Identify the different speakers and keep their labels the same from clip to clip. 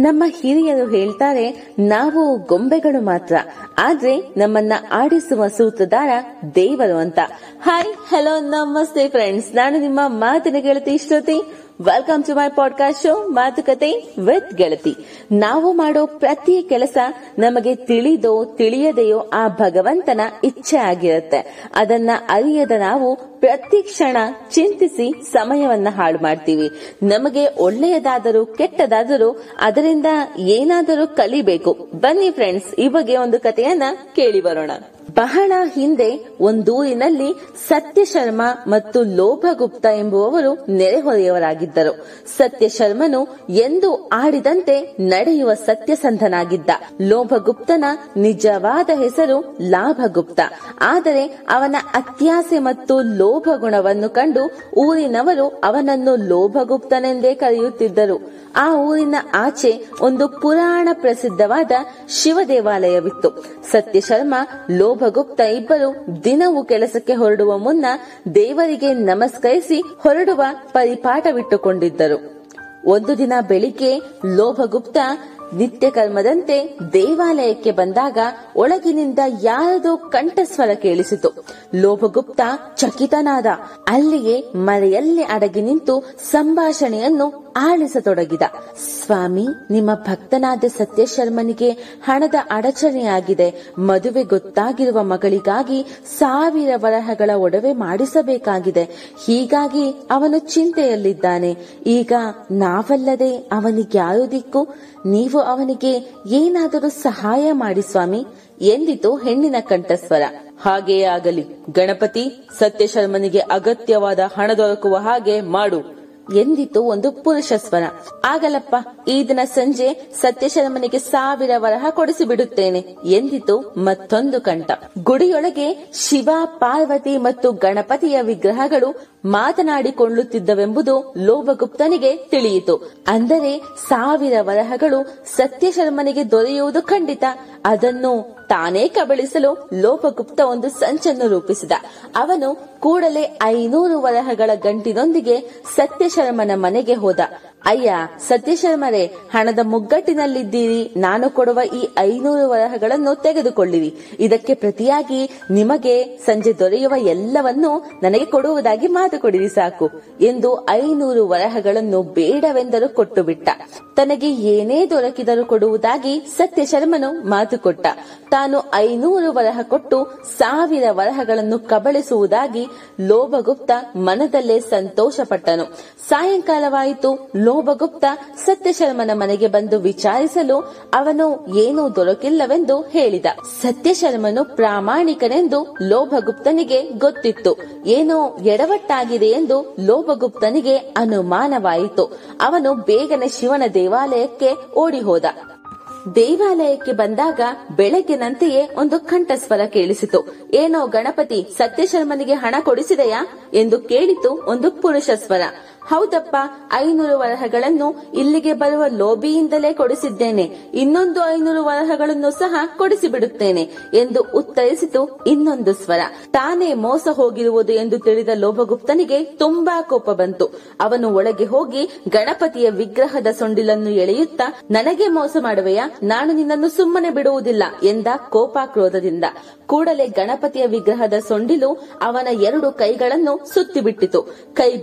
Speaker 1: ನಮ್ಮ ಹಿರಿಯರು ಹೇಳ್ತಾರೆ, ನಾವು ಗೊಂಬೆಗಳು ಮಾತ್ರ. ಆದ್ರೆ ನಮ್ಮನ್ನ ಆಡಿಸುವ ಸೂತ್ರಧಾರ ದೇವರು ಅಂತ. ಹಾಯ್ ಹಲೋ ನಮಸ್ತೆ ಫ್ರೆಂಡ್ಸ್ ನಾನು ನಿಮ್ಮ ಮಾತಿನ ಗೆಳತಿ Shruti. Welcome to my podcast show ಮಾತುಕತೆ ವಿತ್ ಗೆಳತಿ ನಾವು ಮಾಡೋ ಪ್ರತಿ ಕೆಲಸ ನಮಗೆ ತಿಳಿದೋ, ತಿಳಿಯದೆಯೋ ಆ ಭಗವಂತನ ಇಚ್ಛೆ ಆಗಿರುತ್ತೆ. ಅದನ್ನ ಅರಿಯದ ನಾವು ಪ್ರತಿ ಕ್ಷಣ ಚಿಂತಿಸಿ ಸಮಯವನ್ನ ಹಾಳು ಮಾಡ್ತೀವಿ. ನಮಗೆ ಒಳ್ಳೆಯದಾದರೂ ಕೆಟ್ಟದಾದರೂ ಅದರಿಂದ ಏನಾದರೂ ಕಲಿಬೇಕು. ಬನ್ನಿ ಫ್ರೆಂಡ್ಸ್ ಈ ಬಗ್ಗೆ ಒಂದು ಕಥೆಯನ್ನ ಕೇಳಿ ಬರೋಣ. ಬಹಳ ಹಿಂದೆ ಒಂದೂರಿನಲ್ಲಿ ಸತ್ಯಶರ್ಮ ಮತ್ತು ಲೋಭಗುಪ್ತ ಎಂಬುವವರು ನೆರೆಹೊರೆಯವರಾಗಿದ್ದರು. ಸತ್ಯಶರ್ಮನು ಎಂದು ಆಡಿದಂತೆ ನಡೆಯುವ ಸತ್ಯಸಂಧನಾಗಿದ್ದ. ಲೋಭಗುಪ್ತನ ನಿಜವಾದ ಹೆಸರು ಲಾಭಗುಪ್ತ. ಆದರೆ ಅವನ ಅತ್ಯಾಸೆ ಮತ್ತು ಲೋಭ ಗುಣವನ್ನು ಕಂಡು ಊರಿನವರು ಅವನನ್ನು ಲೋಭಗುಪ್ತನೆಂದೇ ಕರೆಯುತ್ತಿದ್ದರು. ಆ ಊರಿನ ಆಚೆ ಒಂದು ಪುರಾಣ ಪ್ರಸಿದ್ಧವಾದ ಶಿವ ದೇವಾಲಯವಿತ್ತು ಸತ್ಯ ಶರ್ಮ ಲೋಭಗುಪ್ತ ಇಬ್ಬರು ದಿನವೂ ಕೆಲಸಕ್ಕೆ ಹೊರಡುವ ಮುನ್ನ ದೇವರಿಗೆ ನಮಸ್ಕರಿಸಿ ಹೊರಡುವ ಪರಿಪಾಠವಿಟ್ಟುಕೊಂಡಿದ್ದರು. ಒಂದು ದಿನ ಬೆಳಿಗ್ಗೆ ಲೋಭಗುಪ್ತ ನಿತ್ಯ ಕರ್ಮದಂತೆ ದೇವಾಲಯಕ್ಕೆ ಬಂದಾಗ ಒಳಗಿನಿಂದ ಯಾರದೋ ಕಂಠಸ್ವರ ಕೇಳಿಸಿತು. ಲೋಭಗುಪ್ತ ಚಕಿತನಾದ. ಅಲ್ಲಿಯೇ ಮಳೆಯಲ್ಲಿ ಅಡಗಿ ನಿಂತು ಸಂಭಾಷಣೆಯನ್ನು ಆಳಿಸತೊಡಗಿದ ಸ್ವಾಮಿ, ನಿಮ್ಮ ಭಕ್ತನಾದ ಸತ್ಯಶರ್ಮನಿಗೆ ಹಣದ ಅಡಚಣೆಯಾಗಿದೆ. ಮದುವೆ ಗೊತ್ತಾಗಿರುವ ಮಗಳಿಗಾಗಿ ಸಾವಿರ ವರಹಗಳ ಒಡವೆ ಮಾಡಿಸಬೇಕಾಗಿದೆ. ಹೀಗಾಗಿ ಅವನು ಚಿಂತೆಯಲ್ಲಿದ್ದಾನೆ. ಈಗ ನಾವಲ್ಲದೆ ಅವನಿಗ್ಯಾರು ದಿಕ್ಕು? ನೀವು ಅವನಿಗೆ ಏನಾದರೂ ಸಹಾಯ ಮಾಡಿ ಸ್ವಾಮಿ. ಎಂದಿತು ಹೆಣ್ಣಿನ ಕಂಠಸ್ವರ.
Speaker 2: ಹಾಗೆಯೇ ಆಗಲಿ. ಗಣಪತಿ ಸತ್ಯಶರ್ಮನಿಗೆ ಅಗತ್ಯವಾದ ಹಣ ದೊರಕುವ ಹಾಗೆ ಮಾಡು.
Speaker 1: ಎಂದಿತು ಒಂದು ಪುರುಷ ಸ್ವರ. ಆಗಲಪ್ಪ, ಈ ದಿನ ಸಂಜೆ ಸತ್ಯಶರ್ಮನಿಗೆ ಸಾವಿರ ವರಹ ಕೊಡಿಸಿ ಬಿಡುತ್ತೇನೆ ಎಂದಿತು ಮತ್ತೊಂದು ಕಂಠ. ಗುಡಿಯೊಳಗೆ ಶಿವ, ಪಾರ್ವತಿ ಮತ್ತು ಗಣಪತಿಯ ವಿಗ್ರಹಗಳು ಮಾತನಾಡಿಕೊಳ್ಳುತ್ತಿದ್ದವೆಂಬುದು ಲೋಭಗುಪ್ತನಿಗೆ ತಿಳಿಯಿತು. ಅಂದರೆ ಸಾವಿರ ವರಹಗಳು ಸತ್ಯಶರ್ಮನಿಗೆ ದೊರೆಯುವುದು ಖಂಡಿತ. ಅದನ್ನು ತಾನೇ ಕಬಳಿಸಲು ಲೋಪಗುಪ್ತ ಒಂದು ಸಂಚನ್ನು ರೂಪಿಸಿದ. ಅವನು ಕೂಡಲೇ ಐನೂರು ವರಹಗಳ ಗಂಟಿನೊಂದಿಗೆ ಸತ್ಯಶರ್ಮನ ಮನೆಗೆ ಹೋದ. ಅಯ್ಯ ಸತ್ಯಶರ್ಮರೇ ಹಣದ ಮುಗ್ಗಟ್ಟಿನಲ್ಲಿದ್ದೀರಿ. ನಾನು ಕೊಡುವ ಈ ಐನೂರು ವರಹಗಳನ್ನು ತೆಗೆದುಕೊಳ್ಳಿರಿ. ಇದಕ್ಕೆ ಪ್ರತಿಯಾಗಿ ನಿಮಗೆ ಸಂಜೆ ದೊರೆಯುವ ಎಲ್ಲವನ್ನೂ ನನಗೆ ಕೊಡುವುದಾಗಿ ಮಾತು ಕೊಡಿರಿ ಸಾಕು. ಎಂದು ಐನೂರು ವರಹಗಳನ್ನು ಬೇಡವೆಂದರೂ ಕೊಟ್ಟು ಬಿಟ್ಟ ತನಗೆ ಏನೇ ದೊರಕಿದರೂ ಕೊಡುವುದಾಗಿ ಸತ್ಯಶರ್ಮನು ಮಾತು ಕೊಟ್ಟ. ತಾನು ಐನೂರು ವರಹ ಕೊಟ್ಟು ಸಾವಿರ ವರಹಗಳನ್ನು ಕಬಳಿಸುವುದಾಗಿ ಲೋಭಗುಪ್ತ ಮನದಲ್ಲೇ ಸಂತೋಷಪಟ್ಟನು. ಸಾಯಂಕಾಲವಾಯಿತು ಲೋಭಗುಪ್ತ ಸತ್ಯಶರ್ಮನ ಮನೆಗೆ ಬಂದು ವಿಚಾರಿಸಲು ಅವನು ಏನೂ ದೊರಕಿಲ್ಲವೆಂದು ಹೇಳಿದ. ಸತ್ಯಶರ್ಮನು ಪ್ರಾಮಾಣಿಕನೆಂದು ಲೋಭಗುಪ್ತನಿಗೆ ಗೊತ್ತಿತ್ತು. ಏನೋ ಎಡವಟ್ಟಾಗಿದೆ ಎಂದು ಲೋಭಗುಪ್ತನಿಗೆ ಅನುಮಾನವಾಯಿತು. ಅವನು ಬೇಗನೆ ಶಿವನ ದೇವಾಲಯಕ್ಕೆ ಓಡಿ ಹೋದ ದೇವಾಲಯಕ್ಕೆ ಬಂದಾಗ ಬೆಳಗ್ಗಿನಂತೆಯೇ ಒಂದು ಕಂಠಸ್ವರ ಕೇಳಿಸಿತು. ಏನೋ ಗಣಪತಿ ಸತ್ಯಶರ್ಮನಿಗೆ ಹಣ ಕೊಡಿಸಿದೆಯಾ? ಎಂದು ಕೇಳಿತು ಒಂದು ಪುರುಷ ಸ್ವರ ಹೌದಪ್ಪ, ಐನೂರು ವರಹಗಳನ್ನು ಇಲ್ಲಿಗೆ ಬರುವ ಲೋಬಿಯಿಂದಲೇ ಕೊಡಿಸಿದ್ದೇನೆ. ಇನ್ನೊಂದು ಐನೂರು ವರಹಗಳನ್ನು ಸಹ ಕೊಡಿಸಿ ಬಿಡುತ್ತೇನೆ ಎಂದು ಉತ್ತರಿಸಿತು ಇನ್ನೊಂದು ಸ್ವರ. ತಾನೇ ಮೋಸ ಹೋಗಿರುವುದು ಎಂದು ತಿಳಿದ ಲೋಭಗುಪ್ತನಿಗೆ ತುಂಬಾ ಕೋಪ ಬಂತು. ಅವನು ಒಳಗೆ ಹೋಗಿ ಗಣಪತಿಯ ವಿಗ್ರಹದ ಸೊಂಡಿಲನ್ನು ಎಳೆಯುತ್ತಾ, ನನಗೆ ಮೋಸ ಮಾಡುವೆಯಾ? ನಾನು ನಿನ್ನನ್ನು ಸುಮ್ಮನೆ ಬಿಡುವುದಿಲ್ಲ ಎಂದ ಕೋಪಾಕ್ರೋಧದಿಂದ. ಕೂಡಲೇ ಗಣಪತಿಯ ವಿಗ್ರಹದ ಸೊಂಡಿಲು ಅವನ ಎರಡು ಕೈಗಳನ್ನು ಸುತ್ತಿಬಿಟ್ಟಿತು. ಕೈ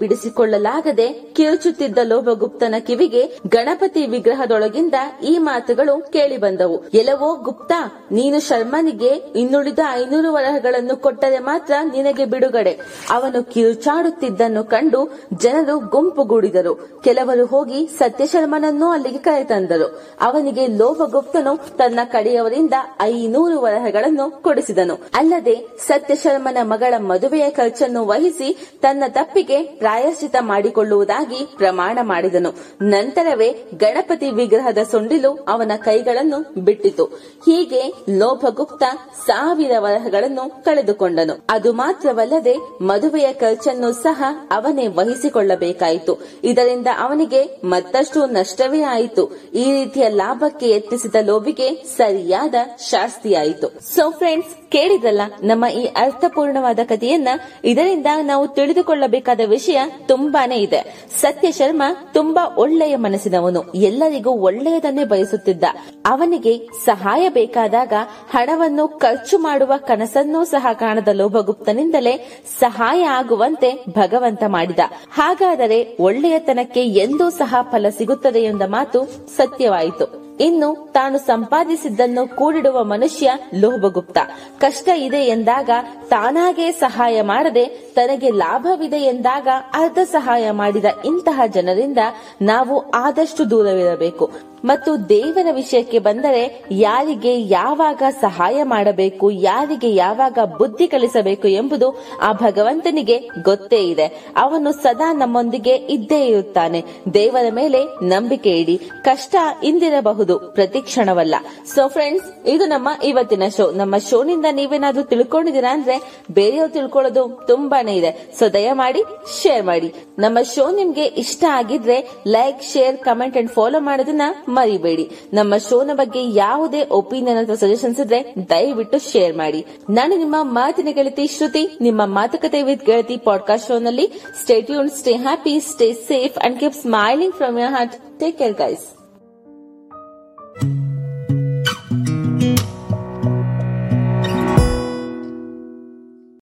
Speaker 1: ಬಿಡಿಸಿಕೊಳ್ಳಲಾಗದೆ ಕಿರುಚುತ್ತಿದ್ದ ಲೋಭಗುಪ್ತನ ಕಿವಿಗೆ ಗಣಪತಿ ವಿಗ್ರಹದೊಳಗಿಂದ ಈ ಮಾತುಗಳು ಕೇಳಿ ಬಂದವು ಎಲ್ಲವೋ ಗುಪ್ತ, ನೀನು ಶರ್ಮನಿಗೆ ಇನ್ನುಳಿದ ಐನೂರು ವರಹಗಳನ್ನು ಕೊಟ್ಟರೆ ಮಾತ್ರ ನಿನಗೆ ಬಿಡುಗಡೆ. ಅವನು ಕಿರುಚಾಡುತ್ತಿದ್ದನ್ನು ಕಂಡು ಜನರು ಗುಂಪುಗೂಡಿದರು ಕೆಲವರು ಹೋಗಿ ಸತ್ಯಶರ್ಮನನ್ನೂ ಅಲ್ಲಿಗೆ ಕರೆತಂದರು. ಅವನಿಗೆ ಲೋಭಗುಪ್ತನು ತನ್ನ ಕಡೆಯವರಿಂದ ಐನೂರು ವರಹಗಳನ್ನು ಕೊಡಿಸಿದನು. ಅಲ್ಲದೆ ಸತ್ಯಶರ್ಮನ ಮಗಳ ಮದುವೆಯ ಖರ್ಚನ್ನು ವಹಿಸಿ ತನ್ನ ತಪ್ಪಿಗೆ ಪ್ರಾಯಶ್ಚಿತ ಮಾಡಿಕೊಳ್ಳುವುದಾಗಿ ಪ್ರಮಾಣ ಮಾಡಿದನು. ನಂತರವೇ ಗಣಪತಿ ವಿಗ್ರಹದ ಸೊಂಡಿಲು ಅವನ ಕೈಗಳನ್ನು ಬಿಟ್ಟಿತು. ಹೀಗೆ ಲೋಭಗುಪ್ತ ಸಾವಿರ ವರಹಗಳನ್ನು ಕಳೆದುಕೊಂಡನು. ಅದು ಮಾತ್ರವಲ್ಲದೆ ಮದುವೆಯ ಖರ್ಚನ್ನು ಸಹ ಅವನೇ ವಹಿಸಿಕೊಳ್ಳಬೇಕಾಯಿತು. ಇದರಿಂದ ಅವನಿಗೆ ಮತ್ತಷ್ಟು ನಷ್ಟವೇ ಆಯಿತು. ಈ ರೀತಿಯ ಲಾಭಕ್ಕೆ ಯತ್ನಿಸಿದ ಲೋಭಿಗೆ ಸರಿಯಾದ ಶಾಸ್ತಿಯಾಯಿತು. ಸೊ ಫ್ರೆಂಡ್ಸ್ ಕೇಳಿದಲ್ಲ ನಮ್ಮ ಈ ಅರ್ಥಪೂರ್ಣವಾದ ಕಥೆಯನ್ನ. ಇದರಿಂದ ನಾವು ತಿಳಿದುಕೊಳ್ಳಬೇಕಾದ ವಿಷಯ ತುಂಬಾನೇ ಇದೆ ಸತ್ಯ ಶರ್ಮ ತುಂಬಾ ಒಳ್ಳೆಯ ಮನಸ್ಸಿನವನು. ಎಲ್ಲರಿಗೂ ಒಳ್ಳೆಯದನ್ನೇ ಬಯಸುತ್ತಿದ್ದ. ಅವನಿಗೆ ಸಹಾಯ ಬೇಕಾದಾಗ ಹಣವನ್ನು ಖರ್ಚು ಮಾಡುವ ಕನಸನ್ನೂ ಸಹ ಕಾಣದ ಲೋಭಗುಪ್ತನಿಂದಲೇ ಸಹಾಯ ಆಗುವಂತೆ ಭಗವಂತ ಮಾಡಿದ. ಹಾಗಾದರೆ ಒಳ್ಳೆಯತನಕ್ಕೆ ಎಂದೂ ಸಹ ಫಲ ಸಿಗುತ್ತದೆ ಎಂದ ಮಾತು ಸತ್ಯವಾಯಿತು. ಇನ್ನು ತಾನು ಸಂಪಾದಿಸಿದ್ದನ್ನು ಕೂಡಿಡುವ ಮನುಷ್ಯ ಲೋಭಗುಪ್ತ. ಕಷ್ಟ ಇದೆ ಎಂದಾಗ ತಾನಾಗೇ ಸಹಾಯ ಮಾಡದೆ ತನಗೆ ಲಾಭವಿದೆ ಎಂದಾಗ ಅರ್ಧ ಸಹಾಯ ಮಾಡಿದ ಇಂತಹ ಜನರಿಂದ ನಾವು ಆದಷ್ಟು ದೂರವಿರಬೇಕು. ಮತ್ತು ದೇವರ ವಿಷಯಕ್ಕೆ ಬಂದರೆ ಯಾರಿಗೆ ಯಾವಾಗ ಸಹಾಯ ಮಾಡಬೇಕು, ಯಾರಿಗೆ ಯಾವಾಗ ಬುದ್ಧಿ ಕಲಿಸಬೇಕು ಎಂಬುದು ಆ ಭಗವಂತನಿಗೆ ಗೊತ್ತೇ ಇದೆ. ಅವನು ಸದಾ ನಮ್ಮೊಂದಿಗೆ ಇದ್ದೇ ಇರುತ್ತಾನೆ. ದೇವರ ಮೇಲೆ ನಂಬಿಕೆ ಇಡಿ. ಕಷ್ಟ ಇಂದಿರಬಹುದು ಪ್ರತಿ ಕ್ಷಣವಲ್ಲ ಸೊ ಫ್ರೆಂಡ್ಸ್ ಇದು ನಮ್ಮ ಇವತ್ತಿನ ಶೋ ನಮ್ಮ ಶೋನಿಂದ ನೀವೇನಾದ್ರೂ ತಿಳ್ಕೊಂಡಿದ್ದೀರಾ ಅಂದ್ರೆ ಬೇರೆಯವ್ರು ತಿಳ್ಕೊಳ್ಳೋದು ತುಂಬಾನೇ ಇದೆ. ಸೊ ದಯಮಾಡಿ ಶೇರ್ ಮಾಡಿ. ನಮ್ಮ ಶೋ ನಿಮ್ಗೆ ಇಷ್ಟ ಆಗಿದ್ರೆ like share comment and follow ಮಾಡೋದನ್ನ ಮರಿಬೇಡಿ. ನಮ್ಮ ಶೋನ ಬಗ್ಗೆ ಯಾವುದೇ ಒಪಿನಿಯನ್ ಅಥವಾ ಸಜೆಷನ್ಸ್ ಇದ್ರೆ ದಯವಿಟ್ಟು ಶೇರ್ ಮಾಡಿ. ನಾನು ನಿಮ್ಮ ಮಾತಿನ ಗೆಳತಿ ಶ್ರುತಿ, ನಿಮ್ಮ ಮಾತುಕತೆ ವಿತ್ ಗೆಳತಿ ಪಾಡ್ಕಾಸ್ಟ್ ಶೋ ನಲ್ಲಿ stay tune stay happy stay safe and keep smiling from your heart take care guys